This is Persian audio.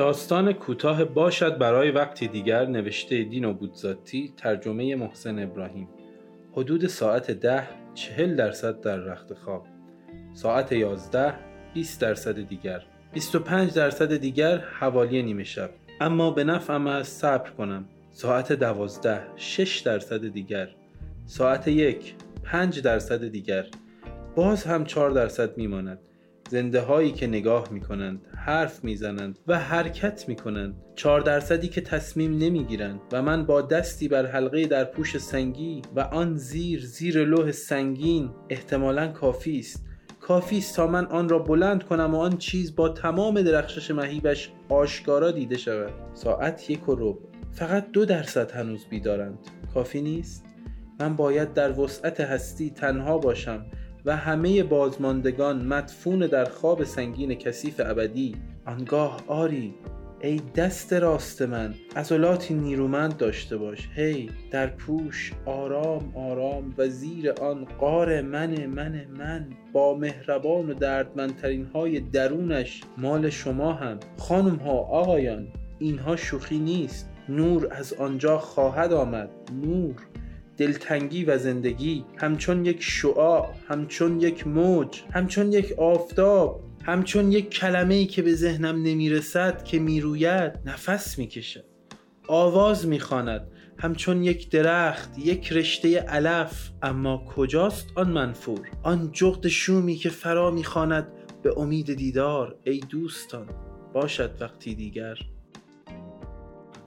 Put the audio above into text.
داستان کوتاه باشد برای وقتی دیگر نوشته دین و بودزاتی ترجمه محسن ابراهیم. حدود ساعت ده چهل درصد در رخت خواب. ساعت یازده 20 درصد دیگر. 25 درصد دیگر حوالی نیمه شب. اما به نفعم از صبر کنم. ساعت دوازده 6 درصد دیگر. ساعت یک 5 درصد دیگر. باز هم 4 درصد میماند. زنده هایی که نگاه می کنند حرف می زنند و حرکت می کنند چهار درصدی که تصمیم نمی گیرند و من با دستی بر حلقه در پوش سنگی و آن زیر زیر لوح سنگین احتمالا کافی است. کافی است تا من آن را بلند کنم و آن چیز با تمام درخشش مهیبش آشکارا دیده شود. ساعت یک و ربع. فقط دو درصد هنوز بیدارند. کافی نیست؟ من باید در وسعت هستی تنها باشم. و همه بازماندگان مدفون در خواب سنگین کثیف ابدی آنگاه آری ای دست راست من عضلاتی نیرومند داشته باش. هی در پوش آرام آرام و زیر آن قار من من من با مهربان و دردمندترین های درونش مال شما هم. خانم ها آقایان اینها شوخی نیست. نور از آنجا خواهد آمد. نور. دلتنگی و زندگی همچون یک شعاع همچون یک موج همچون یک آفتاب همچون یک کلمه ای که به ذهنم نمی‌رسد که می‌روید نفس می‌کشد آواز می‌خواند همچون یک درخت یک رشته علف. اما کجاست آن منفور؟ آن جغد شومی که فرا می‌خواند به امید دیدار. ای دوستان باشد وقتی دیگر.